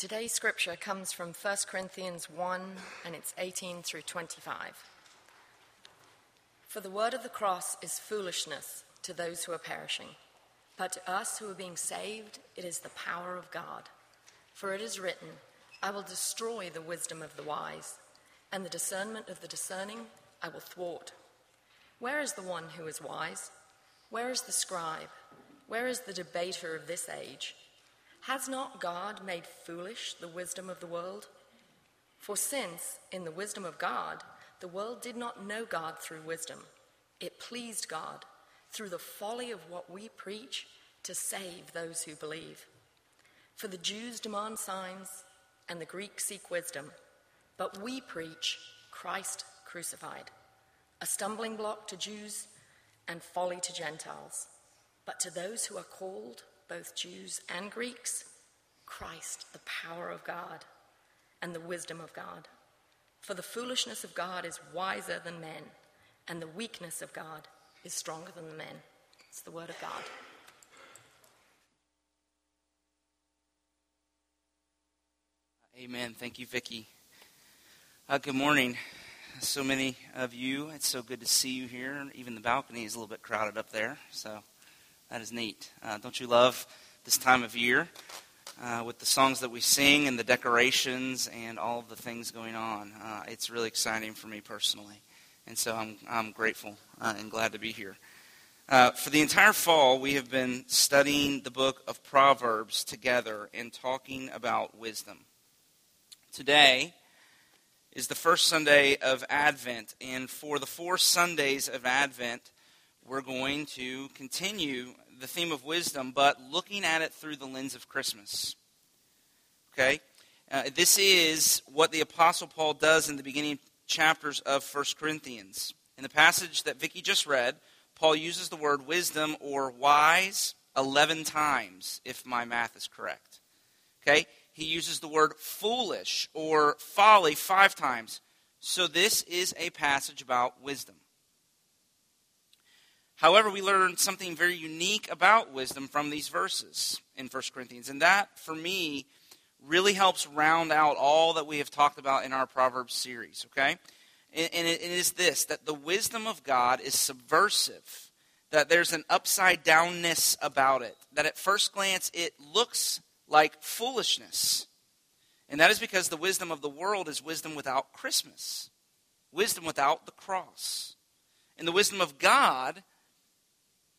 Today's scripture comes from 1 Corinthians 1 and it's 18 through 25. For the word of the cross is foolishness to those who are perishing, but to us who are being saved, it is the power of God. For it is written, I will destroy the wisdom of the wise, and the discernment of the discerning I will thwart. Where is the one who is wise? Where is the scribe? Where is the debater of this age? Has not God made foolish the wisdom of the world? For since, in the wisdom of God, the world did not know God through wisdom, it pleased God, through the folly of what we preach, to save those who believe. For the Jews demand signs, and the Greeks seek wisdom, but we preach Christ crucified, a stumbling block to Jews and folly to Gentiles. But to those who are called, both Jews and Greeks, Christ, the power of God and the wisdom of God. For the foolishness of God is wiser than men, and the weakness of God is stronger than the men. It's the word of God. Amen. Thank you, Vicki. Uh, good morning. So many of you. It's so good to see you here. Even the balcony is a little bit crowded up there. So that is neat. Uh, don't you love this time of year uh, with the songs that we sing and the decorations and all the things going on? Uh, it's really exciting for me personally. And so I'm, I'm grateful uh, and glad to be here. Uh, for the entire fall, we have been studying the book of Proverbs together and talking about wisdom. Today is the first Sunday of Advent, and for the four Sundays of Advent, we're going to continue the theme of wisdom, but looking at it through the lens of Christmas. Okay? Uh, this is what the Apostle Paul does in the beginning chapters of 1 Corinthians. In the passage that Vicki just read, Paul uses the word wisdom or wise 11 times, if my math is correct. Okay? He uses the word foolish or folly five times. So this is a passage about wisdom. However, we learn something very unique about wisdom from these verses in 1 Corinthians. And that, for me, really helps round out all that we have talked about in our Proverbs series, okay? And it is this that the wisdom of God is subversive, that there's an upside downness about it, that at first glance it looks like foolishness. And that is because the wisdom of the world is wisdom without Christmas, wisdom without the cross. And the wisdom of God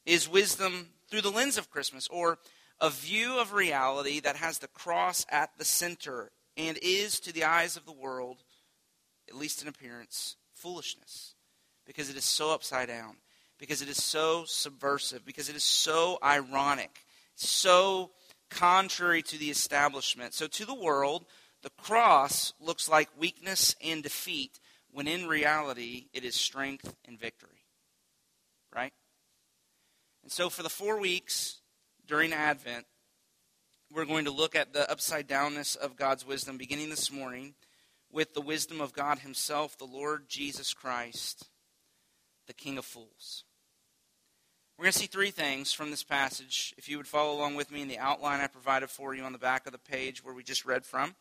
is wisdom through the lens of Christmas, or a view of reality that has the cross at the center and is, to the eyes of the world, at least in appearance, foolishness. Because it is so upside down, because it is so subversive, because it is so ironic, so contrary to the establishment. So, to the world, the cross looks like weakness and defeat, when in reality, it is strength and victory. Right? And so, for the four weeks during Advent, we're going to look at the upside downness of God's wisdom, beginning this morning with the wisdom of God Himself, the Lord Jesus Christ, the King of Fools. We're going to see three things from this passage. If you would follow along with me in the outline I provided for you on the back of the page where we just read from.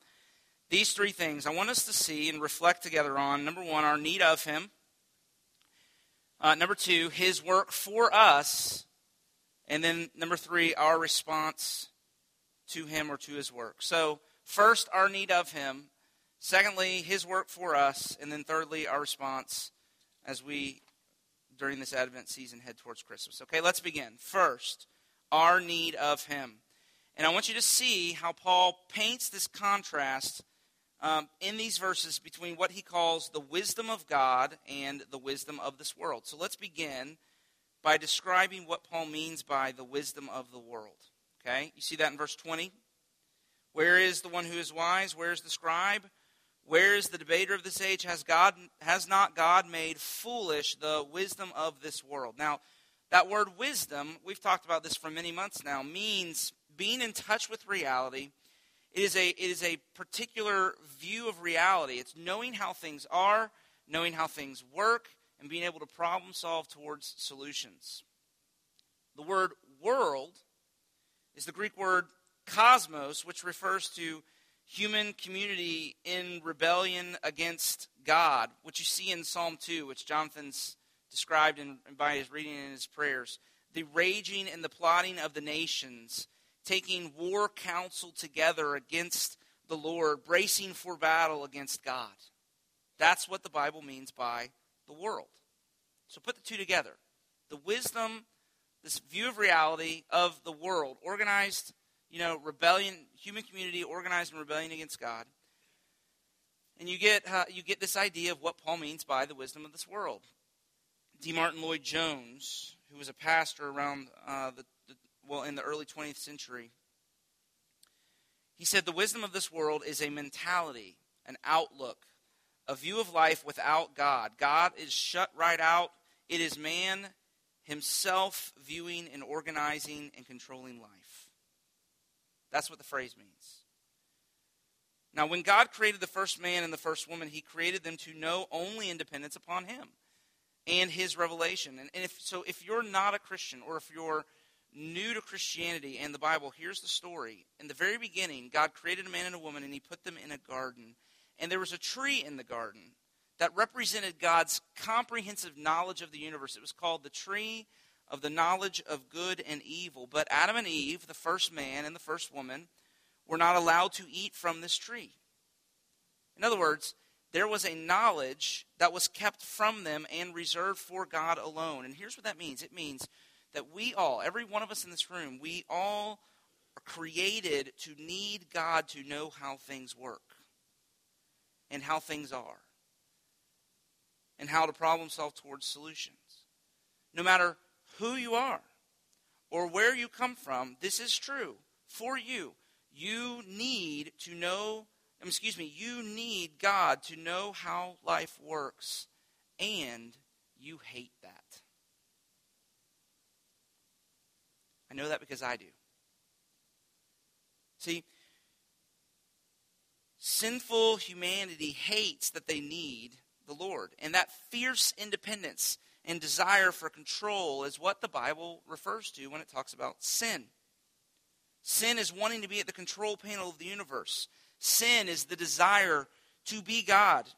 These three things I want us to see and reflect together on. Number one, our need of Him. Uh, number two, His work for us and then number three, our response to him or to his work. So, first, our need of him. Secondly, his work for us. And then thirdly, our response as we, during this Advent season, head towards Christmas. Okay, let's begin. First, our need of him. And I want you to see how Paul paints this contrast um, in these verses between what he calls the wisdom of God and the wisdom of this world. So let's begin by describing what Paul means by the wisdom of the world. Okay? You see that in verse 20? Where is the one who is wise? Where is the scribe? Where is the debater of this age? Has God has not God made foolish the wisdom of this world? Now, that word wisdom, we've talked about this for many months now, means being in touch with reality. It is a it is a particular view of reality. It's knowing how things are, knowing how things work, and being able to problem solve towards solutions. The word world is the Greek word cosmos, which refers to human community in rebellion against God, which you see in Psalm 2, which Jonathan's described in, by his reading in his prayers. The raging and the plotting of the nations, taking war counsel together against the Lord, bracing for battle against God. That's what the Bible means by the world. So put the two together. The wisdom, this view of reality of the world, organized you know, rebellion, human community organized in rebellion against God. And you get, uh, you get this idea of what Paul means by the wisdom of this world. D. Martyn Lloyd-Jones, who was a pastor around uh, the, the, well, in the early 20th century, he said, The wisdom of this world is a mentality, an outlook, a view of life without God. God is shut right out. It is man himself viewing and organizing and controlling life. That's what the phrase means. Now, when God created the first man and the first woman, he created them to know only independence upon him and his revelation. And, if, so, if you're not a Christian or if you're new to Christianity and the Bible, here's the story. In the very beginning, God created a man and a woman and he put them in a garden. And there was a tree in the garden that represented God's comprehensive knowledge of the universe. It was called the tree of the knowledge of good and evil. But Adam and Eve, the first man and the first woman, were not allowed to eat from this tree. In other words, there was a knowledge that was kept from them and reserved for God alone. And here's what that means it means that we all, every one of us in this room, we all are created to need God to know how things work and how things are and how to problem solve towards solutions. No matter who you are or where you come from, this is true for you. You need to know, excuse me, you need God to know how life works, and you hate that. I know that because I do. See, sinful humanity hates that they need the Lord. And that fierce independence and desire for control is what the Bible refers to when it talks about sin. Sin is wanting to be at the control panel of the universe. Sin is the desire to be God,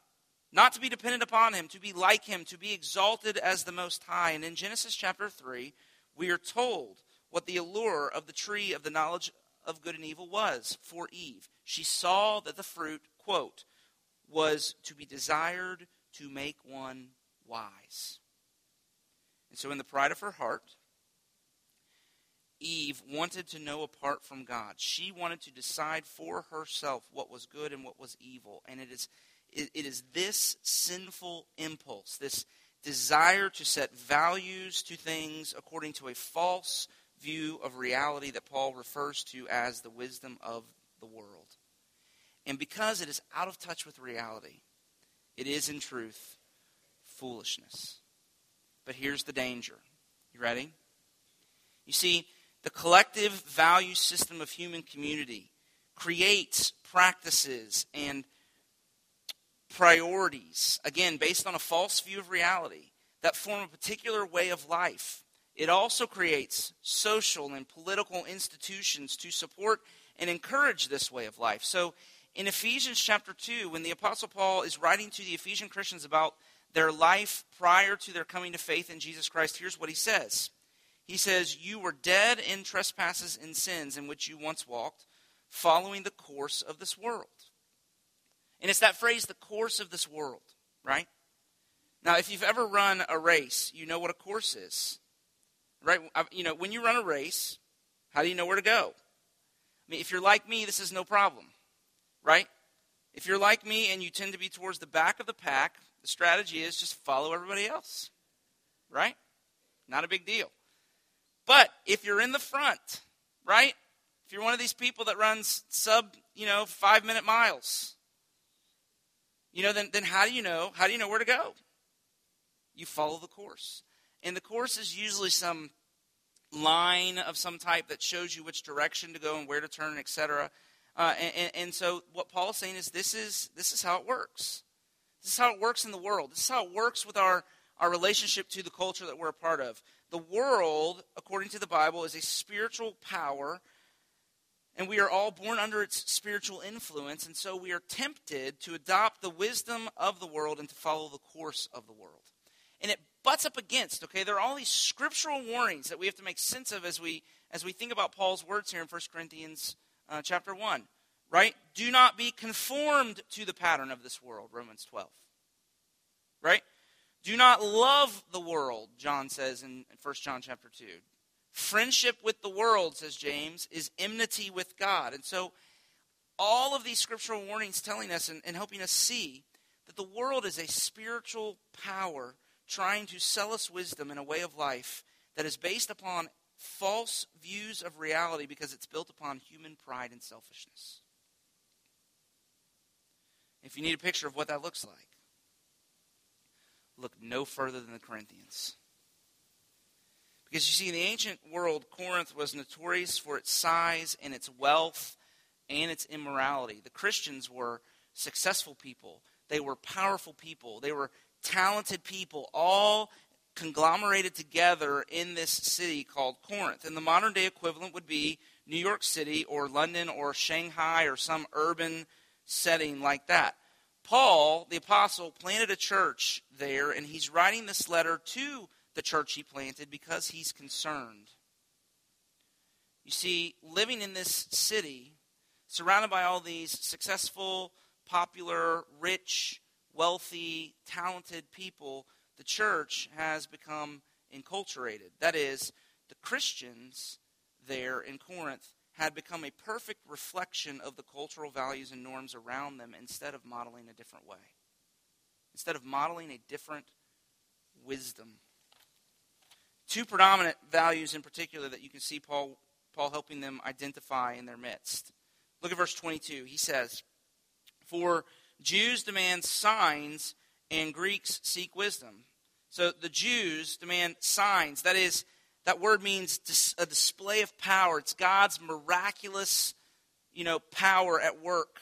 not to be dependent upon Him, to be like Him, to be exalted as the Most High. And in Genesis chapter 3, we are told what the allure of the tree of the knowledge of good and evil was for Eve. She saw that the fruit, quote, was to be desired to make one wise. And so, in the pride of her heart, Eve wanted to know apart from God. She wanted to decide for herself what was good and what was evil. And it is, it, is this sinful impulse, this desire to set values to things according to a false view of reality that Paul refers to as the wisdom of the world. And because it is out of touch with reality, it is in truth foolishness. But here's the danger. You ready? You see, the collective value system of human community creates practices and priorities, again, based on a false view of reality, that form a particular way of life. It also creates social and political institutions to support and encourage this way of life. So, in Ephesians chapter 2, when the Apostle Paul is writing to the Ephesian Christians about their life prior to their coming to faith in Jesus Christ, here's what he says. He says, You were dead in trespasses and sins in which you once walked, following the course of this world. And it's that phrase, the course of this world, right? Now, if you've ever run a race, you know what a course is, right? You know, when you run a race, how do you know where to go? I mean, if you're like me, this is no problem, right? If you're like me and you tend to be towards the back of the pack, the strategy is just follow everybody else, right? Not a big deal. But if you're in the front, right? If you're one of these people that runs sub, you know, five minute miles, you know, then, then how do you know? How do you know where to go? You follow the course. And the course is usually some line of some type that shows you which direction to go and where to turn, etc. Uh, and, and, so what Paul is saying is this is this is how it works. This is how it works in the world. This is how it works with our, our relationship to the culture that we're a part of. The world, according to the Bible, is a spiritual power And we are all born under its spiritual influence, and so we are tempted to adopt the wisdom of the world and to follow the course of the world. And it butts up against, okay, there are all these scriptural warnings that we have to make sense of as we as we think about Paul's words here in 1 Corinthians uh, chapter 1, right? Do not be conformed to the pattern of this world, Romans 12. Right? Do not love the world, John says in 1 John chapter 2. Friendship with the world, says James, is enmity with God. And so, all of these scriptural warnings telling us and, and helping us see that the world is a spiritual power trying to sell us wisdom in a way of life that is based upon false views of reality because it's built upon human pride and selfishness. If you need a picture of what that looks like, look no further than the Corinthians. Because you see, in the ancient world, Corinth was notorious for its size and its wealth and its immorality. The Christians were successful people, they were powerful people, they were talented people, all conglomerated together in this city called Corinth. And the modern day equivalent would be New York City or London or Shanghai or some urban setting like that. Paul, the apostle, planted a church there, and he's writing this letter to the church he planted because he's concerned. You see, living in this city, surrounded by all these successful, popular, rich, wealthy, talented people, the church has become enculturated. That is, the Christians there in Corinth had become a perfect reflection of the cultural values and norms around them instead of modeling a different way. Instead of modeling a different wisdom two predominant values in particular that you can see Paul, Paul helping them identify in their midst. Look at verse 22. He says, For Jews demand signs and Greeks seek wisdom. So the Jews demand signs. That is, that word means a display of power. It's God's miraculous, you know, power at work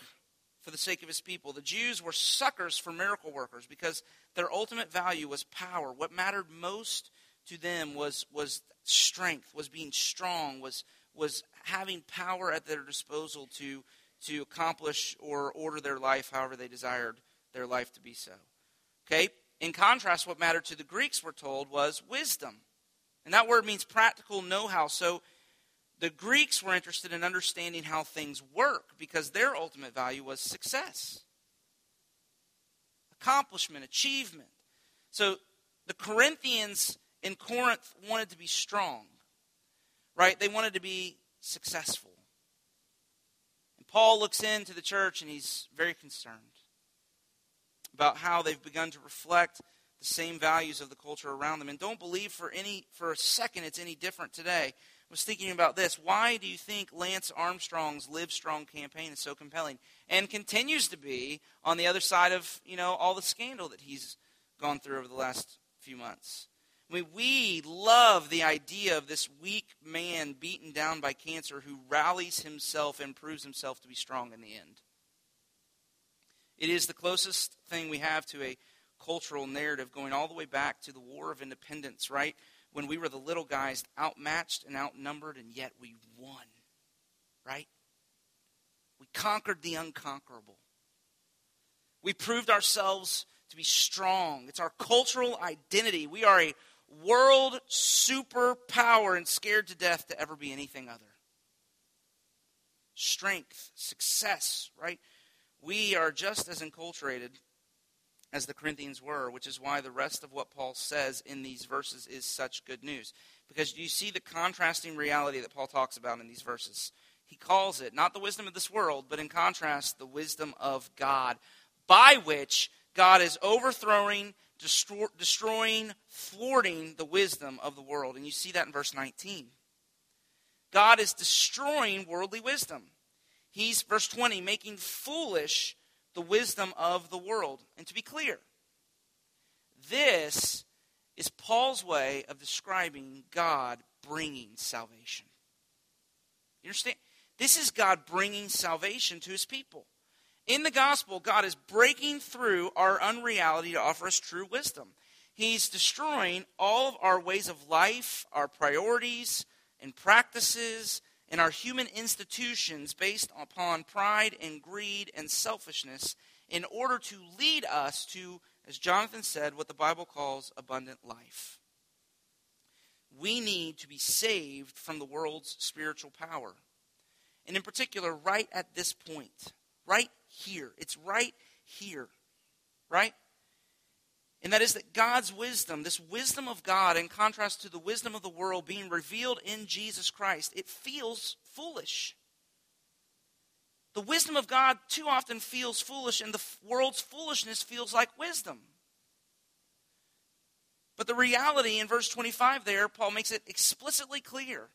for the sake of his people. The Jews were suckers for miracle workers because their ultimate value was power. What mattered most to them was, was strength, was being strong, was, was having power at their disposal to, to accomplish or order their life however they desired their life to be so. Okay? In contrast, what mattered to the Greeks, we're told, was wisdom. And that word means practical know how. So the Greeks were interested in understanding how things work because their ultimate value was success, accomplishment, achievement. So the Corinthians in Corinth wanted to be strong, right? They wanted to be successful. Paul looks into the church and he's very concerned about how they've begun to reflect the same values of the culture around them. And don't believe for any for a second it's any different today. I was thinking about this. Why do you think Lance Armstrong's Live Strong campaign is so compelling and continues to be on the other side of, you know, all the scandal that he's gone through over the last few months? Mean, we love the idea of this weak man beaten down by cancer who rallies himself and proves himself to be strong in the end. It is the closest thing we have to a cultural narrative going all the way back to the War of Independence, right? When we were the little guys, outmatched and outnumbered, and yet we won, right? We conquered the unconquerable. We proved ourselves to be strong. It's our cultural identity. We are a world superpower and scared to death to ever be anything other. Strength, success, right? We are just as enculturated as the Corinthians were, which is why the rest of what Paul says in these verses is such good news. Because you see the contrasting reality that Paul talks about in these verses. He calls it not the wisdom of this world, but in contrast, the wisdom of God, by which God is overthrowing destroy, destroying, thwarting the wisdom of the world. And you see that in verse 19. God is destroying worldly wisdom. He's, verse 20, making foolish the wisdom of the world. And to be clear, this is Paul's way of describing God bringing salvation. You understand? This is God bringing salvation to his people. In the gospel, God is breaking through our unreality to offer us true wisdom. He's destroying all of our ways of life, our priorities and practices and our human institutions based upon pride and greed and selfishness in order to lead us to, as Jonathan said, what the Bible calls abundant life. We need to be saved from the world's spiritual power. And in particular, right at this point, right here. It's right here, right? And that is that God's wisdom, this wisdom of God, in contrast to the wisdom of the world being revealed in Jesus Christ, it feels foolish. The wisdom of God too often feels foolish, and the world's foolishness feels like wisdom. But the reality in verse 25 there, Paul makes it explicitly clear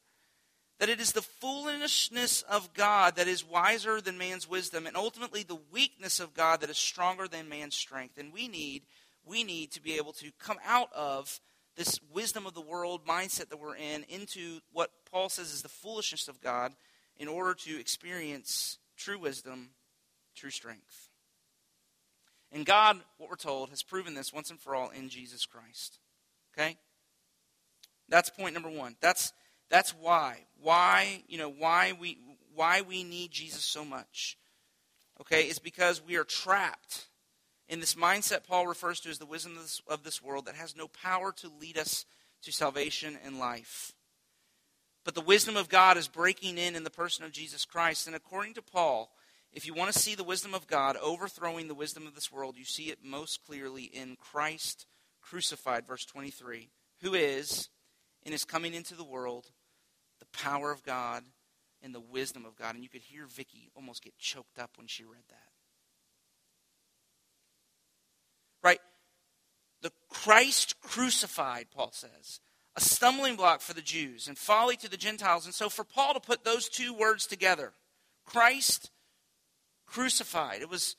that it is the foolishness of God that is wiser than man's wisdom, and ultimately the weakness of God that is stronger than man's strength. And we need we need to be able to come out of this wisdom of the world mindset that we're in into what Paul says is the foolishness of God in order to experience true wisdom, true strength. And God, what we're told, has proven this once and for all in Jesus Christ. Okay? That's point number one. That's that's why. Why, you know, why we why we need Jesus so much. Okay, is because we are trapped in this mindset Paul refers to as the wisdom of this, of this world that has no power to lead us to salvation and life. But the wisdom of God is breaking in in the person of Jesus Christ. And according to Paul, if you want to see the wisdom of God overthrowing the wisdom of this world, you see it most clearly in Christ crucified, verse 23, who is, in his coming into the world, the power of God and the wisdom of God. And you could hear Vicki almost get choked up when she read that. Right? The Christ crucified, Paul says, a stumbling block for the Jews and folly to the Gentiles. And so for Paul to put those two words together, Christ crucified, it was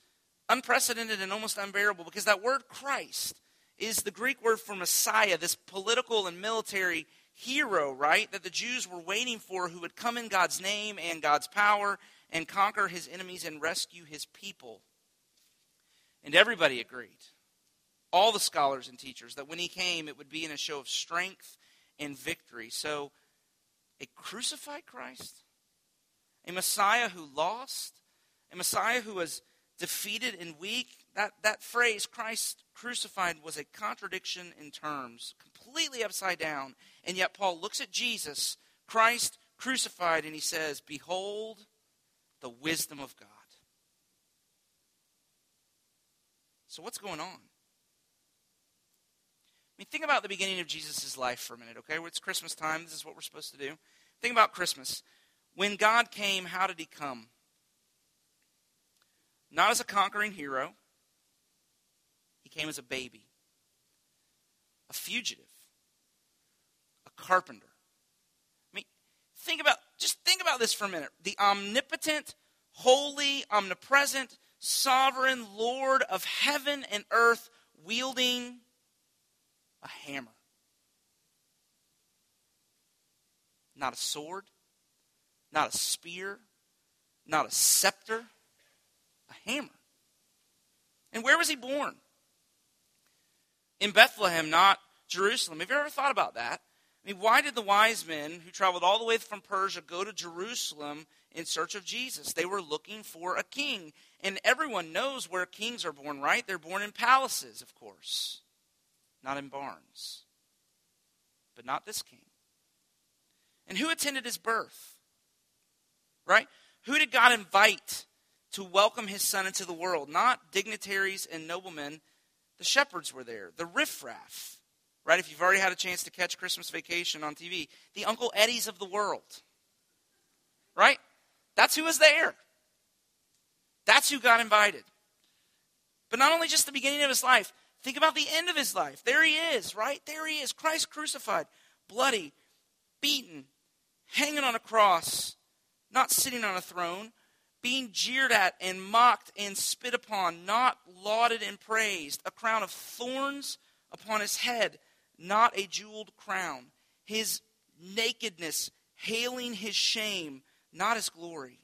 unprecedented and almost unbearable because that word Christ is the Greek word for Messiah, this political and military hero, right, that the Jews were waiting for who would come in God's name and God's power and conquer his enemies and rescue his people. And everybody agreed, all the scholars and teachers, that when he came, it would be in a show of strength and victory. So, a crucified Christ, a Messiah who lost, a Messiah who was defeated and weak, that, that phrase, Christ crucified, was a contradiction in terms, completely upside down. And yet Paul looks at Jesus, Christ crucified, and he says, Behold the wisdom of God. So, what's going on? I mean, think about the beginning of Jesus' life for a minute, okay? It's Christmas time. This is what we're supposed to do. Think about Christmas. When God came, how did he come? Not as a conquering hero, he came as a baby, a fugitive, carpenter. I mean, think about just think about this for a minute. The omnipotent, holy, omnipresent, sovereign Lord of heaven and earth wielding a hammer. Not a sword, not a spear, not a scepter, a hammer. And where was he born? In Bethlehem, not Jerusalem. Have you ever thought about that? I mean, why did the wise men who traveled all the way from Persia go to Jerusalem in search of Jesus? They were looking for a king. And everyone knows where kings are born, right? They're born in palaces, of course, not in barns. But not this king. And who attended his birth? Right? Who did God invite to welcome his son into the world. Not dignitaries and noblemen. The shepherds were there, the riffraff, right? If you've already had a chance to catch Christmas vacation on TV, the Uncle Eddies of the world, right? That's who was there. That's who got invited. But not only just the beginning of his life, think about the end of his life. There he is, right? There he is, Christ crucified, bloody, beaten, hanging on a cross, not sitting on a throne, being jeered at and mocked and spit upon, not lauded and praised, a crown of thorns upon his head, not a jeweled crown, his nakedness hailing his shame, not his glory,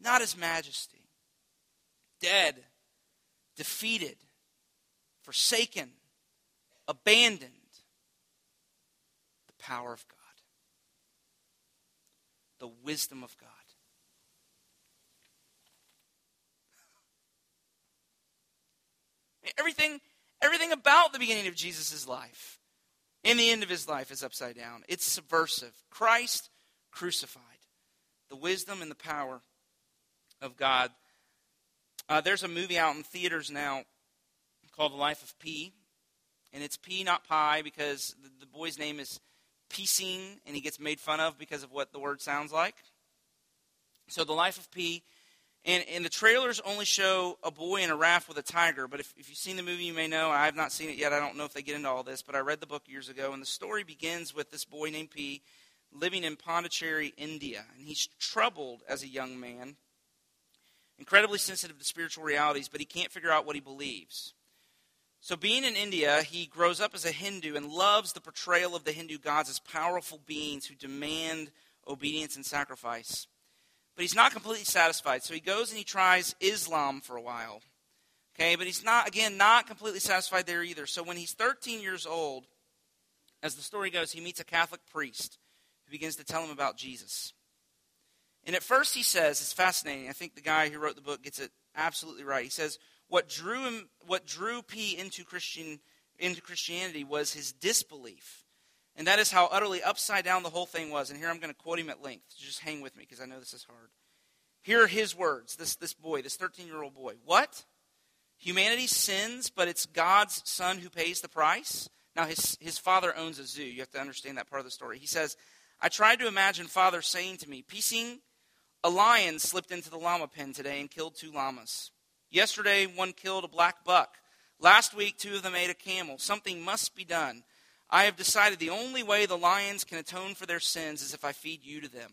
not his majesty, dead, defeated, forsaken, abandoned, the power of God. the wisdom of God. Everything, everything about the beginning of Jesus' life and the end of his life is upside down. It's subversive. Christ crucified. The wisdom and the power of God. Uh, there's a movie out in theaters now called The Life of P. And it's P, not Pi, because the, the boy's name is Piscine, and he gets made fun of because of what the word sounds like. So, The Life of Pi. And, and the trailers only show a boy in a raft with a tiger. But if, if you've seen the movie, you may know. I have not seen it yet. I don't know if they get into all this. But I read the book years ago. And the story begins with this boy named P living in Pondicherry, India. And he's troubled as a young man, incredibly sensitive to spiritual realities, but he can't figure out what he believes. So, being in India, he grows up as a Hindu and loves the portrayal of the Hindu gods as powerful beings who demand obedience and sacrifice. But he's not completely satisfied. So he goes and he tries Islam for a while. Okay, but he's not, again, not completely satisfied there either. So when he's 13 years old, as the story goes, he meets a Catholic priest who begins to tell him about Jesus. And at first he says, it's fascinating. I think the guy who wrote the book gets it absolutely right. He says, what drew him, what drew P into Christian into Christianity was his disbelief. And that is how utterly upside down the whole thing was. And here I'm going to quote him at length. Just hang with me because I know this is hard. Here are his words, this, this boy, this 13 year old boy. What? Humanity sins, but it's God's son who pays the price? Now, his, his father owns a zoo. You have to understand that part of the story. He says, I tried to imagine father saying to me, Piscine, a lion slipped into the llama pen today and killed two llamas. Yesterday, one killed a black buck. Last week, two of them ate a camel. Something must be done. I have decided the only way the lions can atone for their sins is if I feed you to them.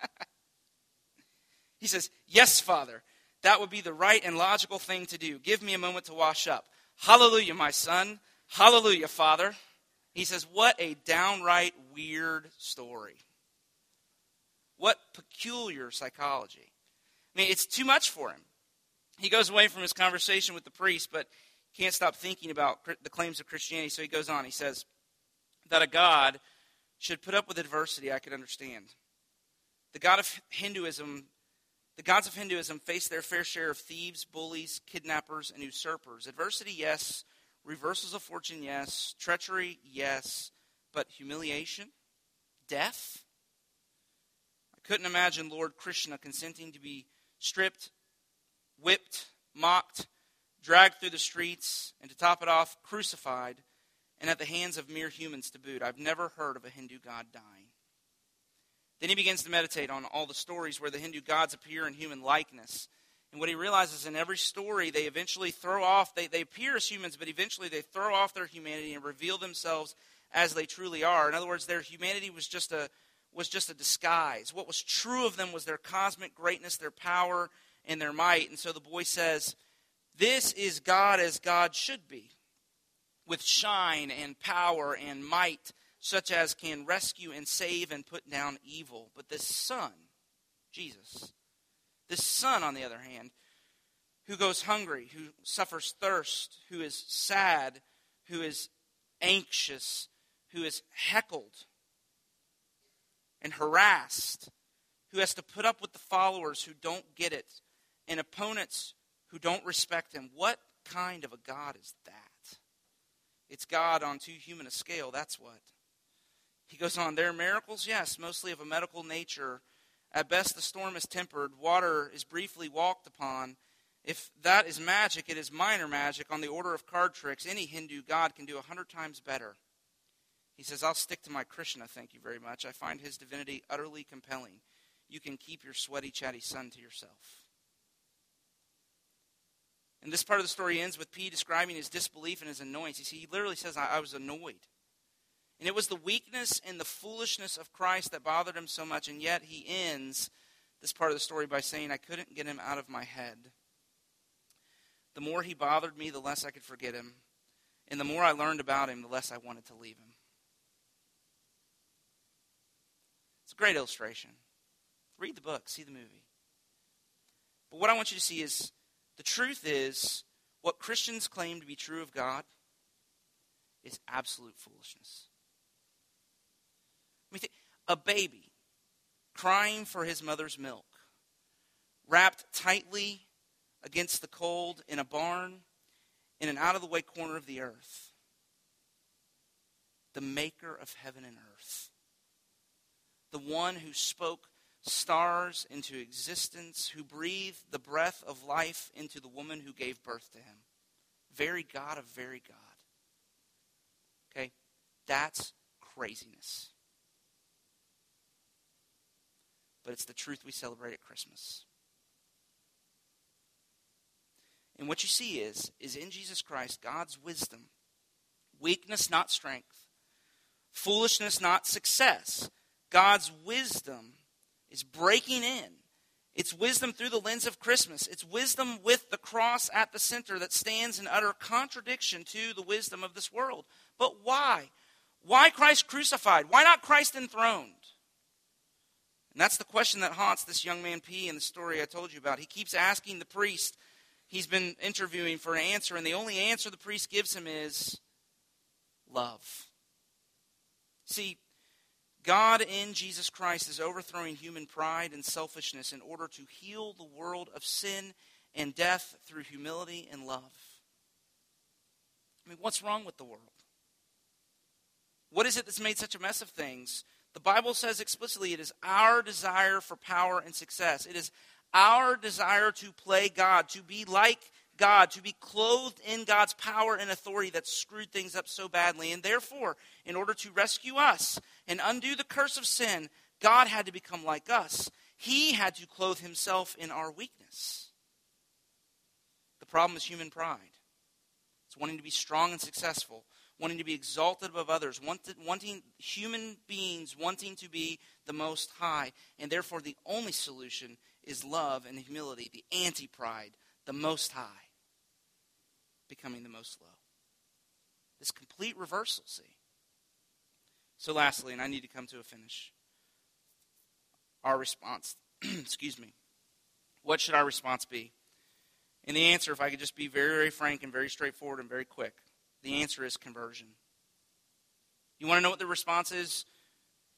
he says, Yes, Father, that would be the right and logical thing to do. Give me a moment to wash up. Hallelujah, my son. Hallelujah, Father. He says, What a downright weird story. What peculiar psychology. I mean, it's too much for him. He goes away from his conversation with the priest, but can't stop thinking about the claims of Christianity. So he goes on. He says that a God should put up with adversity, I could understand. The God of Hinduism, the gods of Hinduism face their fair share of thieves, bullies, kidnappers, and usurpers. Adversity, yes. Reversals of fortune, yes. Treachery, yes. But humiliation, death. I couldn't imagine Lord Krishna consenting to be stripped, whipped, mocked, dragged through the streets, and to top it off, crucified, and at the hands of mere humans to boot. I've never heard of a Hindu god dying. Then he begins to meditate on all the stories where the Hindu gods appear in human likeness. And what he realizes in every story, they eventually throw off, they, they appear as humans, but eventually they throw off their humanity and reveal themselves as they truly are. In other words, their humanity was just a, was just a disguise. What was true of them was their cosmic greatness, their power, and their might. And so the boy says, this is God as God should be, with shine and power and might, such as can rescue and save and put down evil. But the Son, Jesus, the Son, on the other hand, who goes hungry, who suffers thirst, who is sad, who is anxious, who is heckled and harassed, who has to put up with the followers who don't get it, and opponents who don't respect him. What kind of a God is that? It's God on too human a scale, that's what. He goes on, there are miracles, yes, mostly of a medical nature. At best, the storm is tempered, water is briefly walked upon. If that is magic, it is minor magic on the order of card tricks. Any Hindu god can do a hundred times better. He says, I'll stick to my Krishna, thank you very much. I find his divinity utterly compelling. You can keep your sweaty, chatty son to yourself. And this part of the story ends with P describing his disbelief and his annoyance. See, he literally says, I, I was annoyed. And it was the weakness and the foolishness of Christ that bothered him so much, and yet he ends this part of the story by saying, I couldn't get him out of my head. The more he bothered me, the less I could forget him. And the more I learned about him, the less I wanted to leave him. It's a great illustration. Read the book, see the movie. But what I want you to see is the truth is, what Christians claim to be true of God is absolute foolishness. I mean, a baby crying for his mother's milk, wrapped tightly against the cold in a barn in an out of the way corner of the earth. The maker of heaven and earth. The one who spoke stars into existence, who breathed the breath of life into the woman who gave birth to him. Very God of very God. Okay? That's craziness. But it's the truth we celebrate at Christmas. And what you see is, is in Jesus Christ, God's wisdom, weakness, not strength, foolishness, not success. God's wisdom is breaking in. It's wisdom through the lens of Christmas. It's wisdom with the cross at the center that stands in utter contradiction to the wisdom of this world. But why? Why Christ crucified? Why not Christ enthroned? And that's the question that haunts this young man P in the story I told you about. He keeps asking the priest he's been interviewing for an answer, and the only answer the priest gives him is love. See, God in Jesus Christ is overthrowing human pride and selfishness in order to heal the world of sin and death through humility and love. I mean, what's wrong with the world? What is it that's made such a mess of things? The Bible says explicitly it is our desire for power and success. It is our desire to play God, to be like God, to be clothed in God's power and authority that screwed things up so badly. And therefore, in order to rescue us and undo the curse of sin, God had to become like us. He had to clothe himself in our weakness. The problem is human pride. It's wanting to be strong and successful, wanting to be exalted above others, wanting human beings wanting to be the most high. And therefore, the only solution is love and humility, the anti pride, the most high becoming the most low. This complete reversal, see. So, lastly, and I need to come to a finish, our response, excuse me, what should our response be? And the answer, if I could just be very, very frank and very straightforward and very quick, the answer is conversion. You want to know what the response is?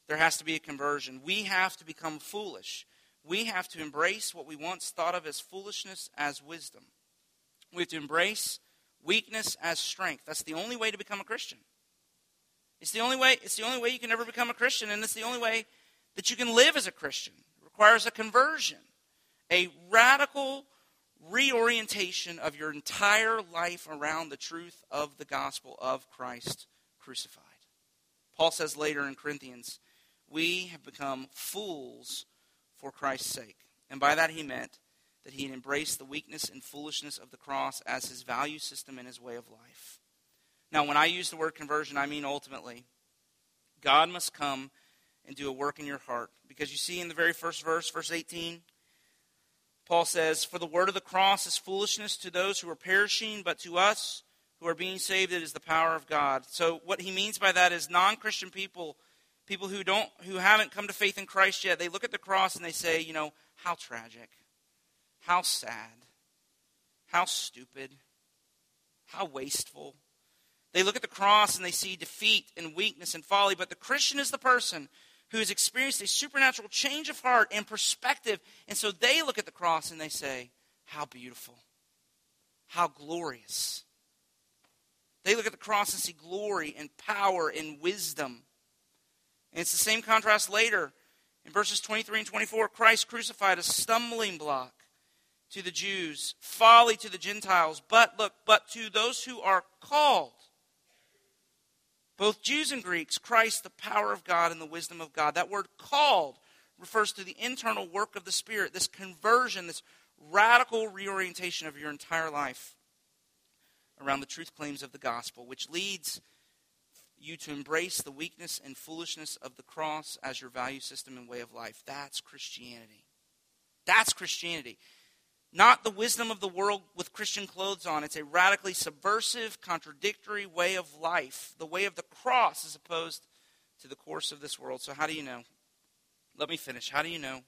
There has to be a conversion. We have to become foolish we have to embrace what we once thought of as foolishness as wisdom. We have to embrace weakness as strength. That's the only way to become a Christian. It's the only way, it's the only way you can ever become a Christian, and it's the only way that you can live as a Christian. It requires a conversion, a radical reorientation of your entire life around the truth of the gospel of Christ crucified. Paul says later in Corinthians, we have become fools for Christ's sake. And by that he meant that he had embraced the weakness and foolishness of the cross as his value system and his way of life. Now, when I use the word conversion, I mean ultimately, God must come and do a work in your heart. Because you see in the very first verse, verse 18, Paul says, For the word of the cross is foolishness to those who are perishing, but to us who are being saved, it is the power of God. So, what he means by that is non Christian people people who don't who haven't come to faith in Christ yet, they look at the cross and they say, you know, how tragic, how sad, how stupid, how wasteful. They look at the cross and they see defeat and weakness and folly, but the Christian is the person who has experienced a supernatural change of heart and perspective, and so they look at the cross and they say, how beautiful, how glorious. They look at the cross and see glory and power and wisdom. And it's the same contrast later in verses 23 and 24. Christ crucified a stumbling block to the Jews, folly to the Gentiles. But look, but to those who are called, both Jews and Greeks, Christ, the power of God and the wisdom of God. That word called refers to the internal work of the Spirit, this conversion, this radical reorientation of your entire life around the truth claims of the gospel, which leads you to embrace the weakness and foolishness of the cross as your value system and way of life. That's Christianity. That's Christianity. Not the wisdom of the world with Christian clothes on. It's a radically subversive, contradictory way of life, the way of the cross as opposed to the course of this world. So, how do you know? Let me finish. How do you know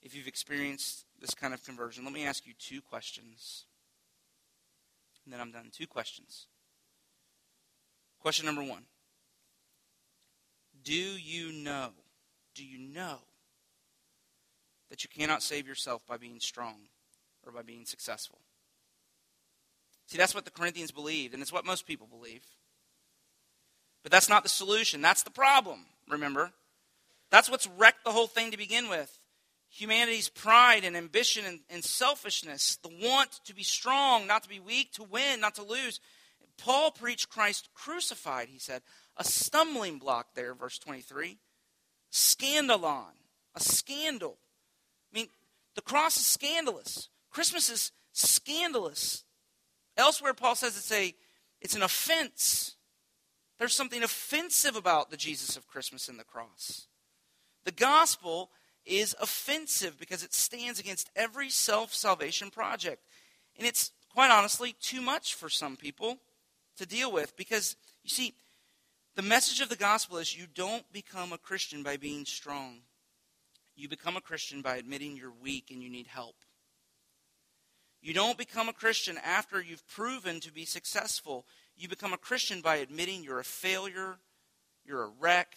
if you've experienced this kind of conversion? Let me ask you two questions. And then I'm done. Two questions. Question number one Do you know do you know that you cannot save yourself by being strong or by being successful? See, that's what the Corinthians believed, and it's what most people believe. But that's not the solution. That's the problem, remember? That's what's wrecked the whole thing to begin with. Humanity's pride and ambition and, and, selfishness, the want to be strong, not to be weak, to win, not to lose. Paul preached Christ crucified, he said. A stumbling block there, verse 23. Scandalon, a scandal. I mean, the cross is scandalous. Christmas is scandalous. Elsewhere, Paul says it's a it's an offense. There's something offensive about the Jesus of Christmas and the cross. The gospel is offensive because it stands against every self salvation project. And it's quite honestly too much for some people to deal with because, you see, the message of the gospel is you don't become a Christian by being strong. You become a Christian by admitting you're weak and you need help. You don't become a Christian after you've proven to be successful. You become a Christian by admitting you're a failure, you're a wreck,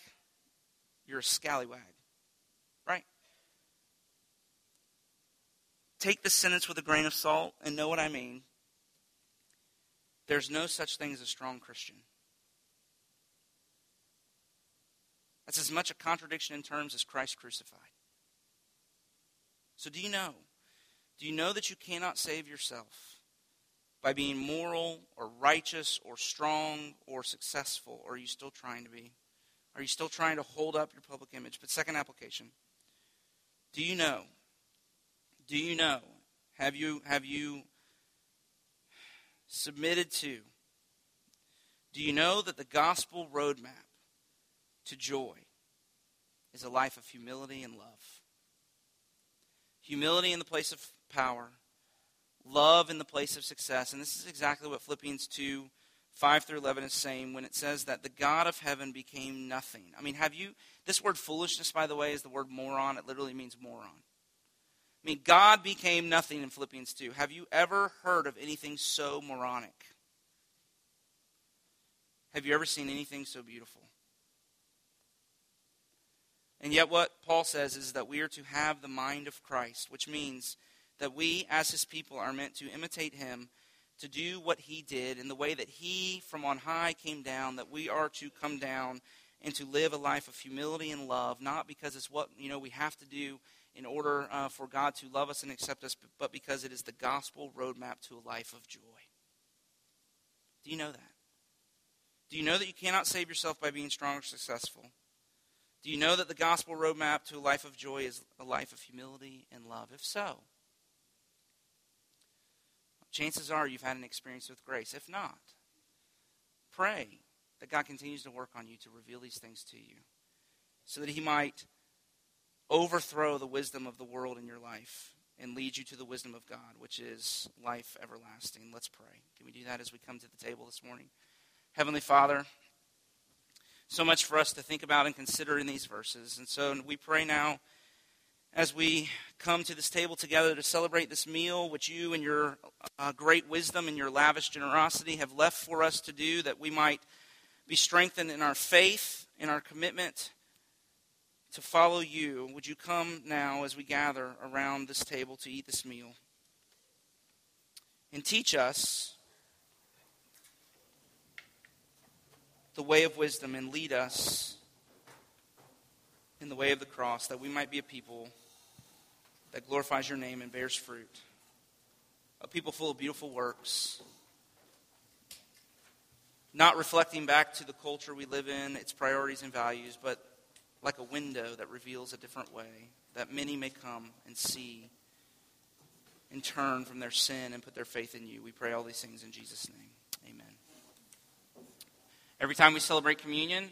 you're a scallywag. Right? Take this sentence with a grain of salt and know what I mean. There's no such thing as a strong Christian. That's as much a contradiction in terms as Christ crucified. So, do you know? Do you know that you cannot save yourself by being moral or righteous or strong or successful? Or are you still trying to be? Are you still trying to hold up your public image? But, second application do you know? Do you know? Have you, have you submitted to? Do you know that the gospel roadmap to joy is a life of humility and love? Humility in the place of power, love in the place of success. And this is exactly what Philippians 2 5 through 11 is saying when it says that the God of heaven became nothing. I mean, have you, this word foolishness, by the way, is the word moron. It literally means moron. I mean, God became nothing in Philippians 2. Have you ever heard of anything so moronic? Have you ever seen anything so beautiful? And yet, what Paul says is that we are to have the mind of Christ, which means that we, as his people, are meant to imitate him, to do what he did in the way that he from on high came down, that we are to come down and to live a life of humility and love, not because it's what you know we have to do in order uh, for God to love us and accept us, but because it is the gospel roadmap to a life of joy. Do you know that? Do you know that you cannot save yourself by being strong or successful? Do you know that the gospel roadmap to a life of joy is a life of humility and love? If so, chances are you've had an experience with grace. If not, pray that God continues to work on you to reveal these things to you so that He might overthrow the wisdom of the world in your life and lead you to the wisdom of God, which is life everlasting. Let's pray. Can we do that as we come to the table this morning? Heavenly Father, so much for us to think about and consider in these verses. And so we pray now as we come to this table together to celebrate this meal, which you and your uh, great wisdom and your lavish generosity have left for us to do, that we might be strengthened in our faith, in our commitment to follow you. Would you come now as we gather around this table to eat this meal? And teach us the way of wisdom and lead us in the way of the cross, that we might be a people that glorifies your name and bears fruit. A people full of beautiful works, not reflecting back to the culture we live in, its priorities and values, but like a window that reveals a different way, that many may come and see and turn from their sin and put their faith in you. We pray all these things in Jesus' name. Amen. Every time we celebrate communion,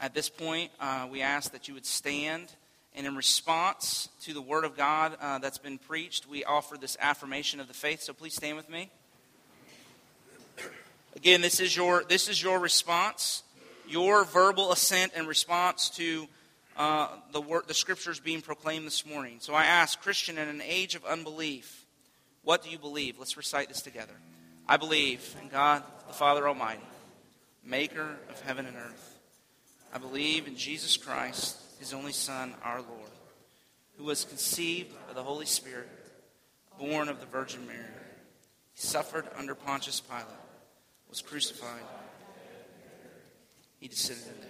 at this point, uh, we ask that you would stand. And in response to the word of God uh, that's been preached, we offer this affirmation of the faith. So please stand with me. Again, this is your, this is your response, your verbal assent and response to uh, the, word, the scriptures being proclaimed this morning. So I ask, Christian, in an age of unbelief, what do you believe? Let's recite this together. I believe in God, the Father Almighty, maker of heaven and earth. I believe in Jesus Christ his only Son, our Lord, who was conceived by the Holy Spirit, born of the Virgin Mary. He suffered under Pontius Pilate, was crucified. He descended.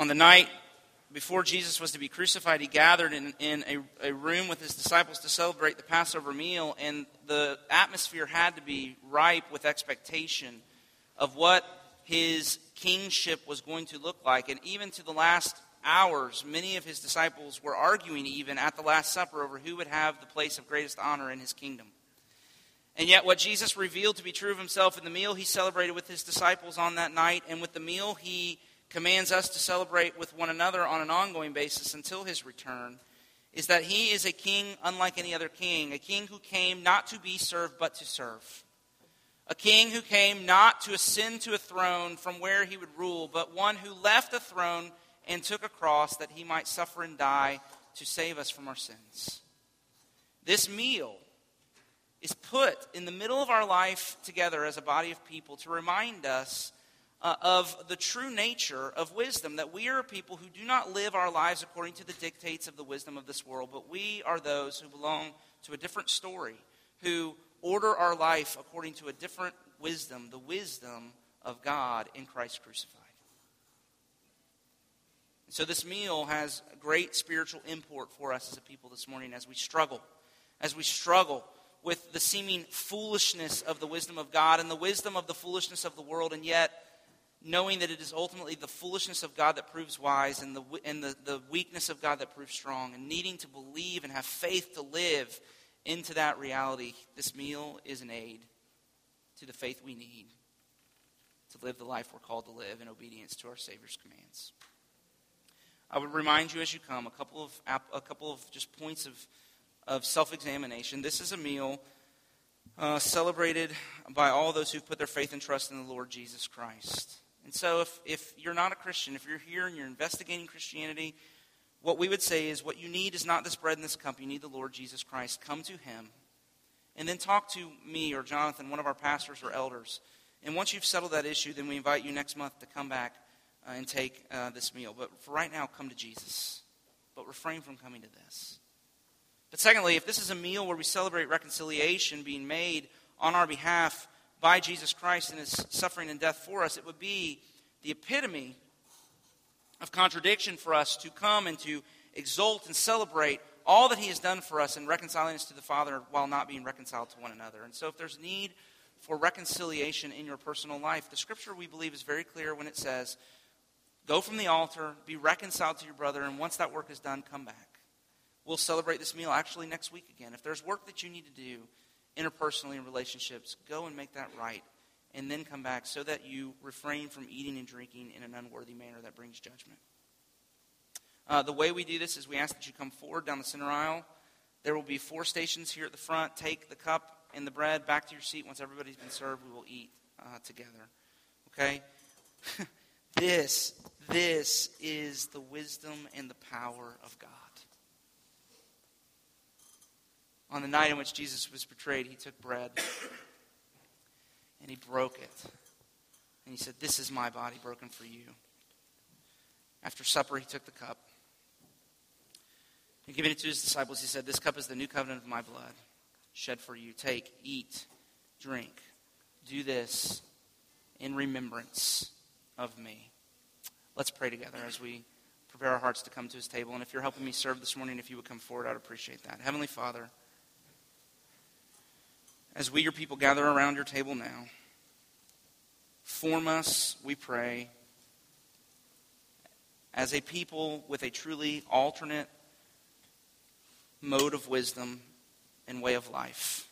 On the night before Jesus was to be crucified, he gathered in, in a, a, room with his disciples to celebrate the Passover meal, and the atmosphere had to be ripe with expectation of what his kingship was going to look like. And even to the last hours, many of his disciples were arguing, even at the Last Supper, over who would have the place of greatest honor in his kingdom. And yet, what Jesus revealed to be true of himself in the meal he celebrated with his disciples on that night, and with the meal he commands us to celebrate with one another on an ongoing basis until his return is that he is a king unlike any other king, a king who came not to be served but to serve. A king who came not to ascend to a throne from where he would rule, but one who left a throne and took a cross that he might suffer and die to save us from our sins. This meal is put in the middle of our life together as a body of people to remind us uh, of the true nature of wisdom, that we are people who do not live our lives according to the dictates of the wisdom of this world, but we are those who belong to a different story, who order our life according to a different wisdom, the wisdom of God in Christ crucified. so this meal has great spiritual import for us as a people this morning as we struggle, as we struggle with the seeming foolishness of the wisdom of God and the wisdom of the foolishness of the world, and yet knowing that it is ultimately the foolishness of God that proves wise and, the, and the, the weakness of God that proves strong, and needing to believe and have faith to live into that reality, this meal is an aid to the faith we need to live the life we're called to live in obedience to our Savior's commands. I would remind you as you come a couple of, a couple of just points of, of self examination. This is a meal uh, celebrated by all those who've put their faith and trust in the Lord Jesus Christ. And so, if, if you're not a Christian, if you're here and you're investigating Christianity, what we would say is what you need is not this bread and this cup. You need the Lord Jesus Christ. Come to Him. And then talk to me or Jonathan, one of our pastors or elders. And once you've settled that issue, then we invite you next month to come back uh, and take uh, this meal. But for right now, come to Jesus. But refrain from coming to this. But secondly, if this is a meal where we celebrate reconciliation being made on our behalf, by Jesus Christ and his suffering and death for us, it would be the epitome of contradiction for us to come and to exult and celebrate all that he has done for us in reconciling us to the Father while not being reconciled to one another. And so, if there's need for reconciliation in your personal life, the scripture we believe is very clear when it says, Go from the altar, be reconciled to your brother, and once that work is done, come back. We'll celebrate this meal actually next week again. If there's work that you need to do, interpersonally in relationships, go and make that right, and then come back so that you refrain from eating and drinking in an unworthy manner that brings judgment. Uh, the way we do this is we ask that you come forward down the center aisle. There will be four stations here at the front. Take the cup and the bread back to your seat. Once everybody's been served, we will eat uh, together. Okay? this, this is the wisdom and the power of God. On the night in which Jesus was betrayed, he took bread and he broke it. And he said, This is my body broken for you. After supper, he took the cup. And giving it to his disciples, he said, This cup is the new covenant of my blood, shed for you. Take, eat, drink. Do this in remembrance of me. Let's pray together as we prepare our hearts to come to his table. And if you're helping me serve this morning, if you would come forward, I'd appreciate that. Heavenly Father, as we, your people, gather around your table now, form us, we pray, as a people with a truly alternate mode of wisdom and way of life.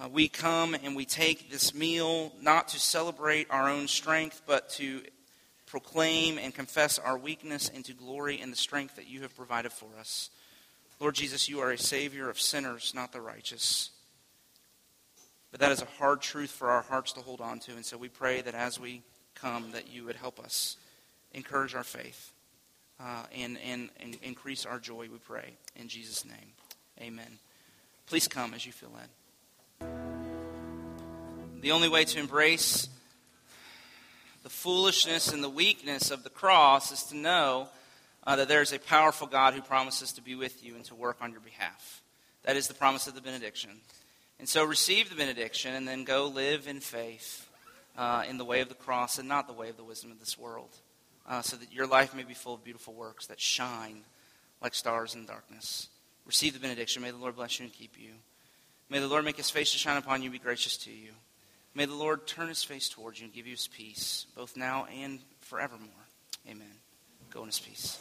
Uh, we come and we take this meal not to celebrate our own strength, but to proclaim and confess our weakness and to glory in the strength that you have provided for us. Lord Jesus, you are a Savior of sinners, not the righteous. But that is a hard truth for our hearts to hold on to. And so we pray that as we come, that you would help us encourage our faith uh, and, and, and increase our joy, we pray. In Jesus' name, amen. Please come as you feel led. The only way to embrace the foolishness and the weakness of the cross is to know uh, that there is a powerful God who promises to be with you and to work on your behalf. That is the promise of the benediction. And so receive the benediction and then go live in faith uh, in the way of the cross and not the way of the wisdom of this world, uh, so that your life may be full of beautiful works that shine like stars in darkness. Receive the benediction. May the Lord bless you and keep you. May the Lord make his face to shine upon you and be gracious to you. May the Lord turn his face towards you and give you his peace, both now and forevermore. Amen. Go in his peace.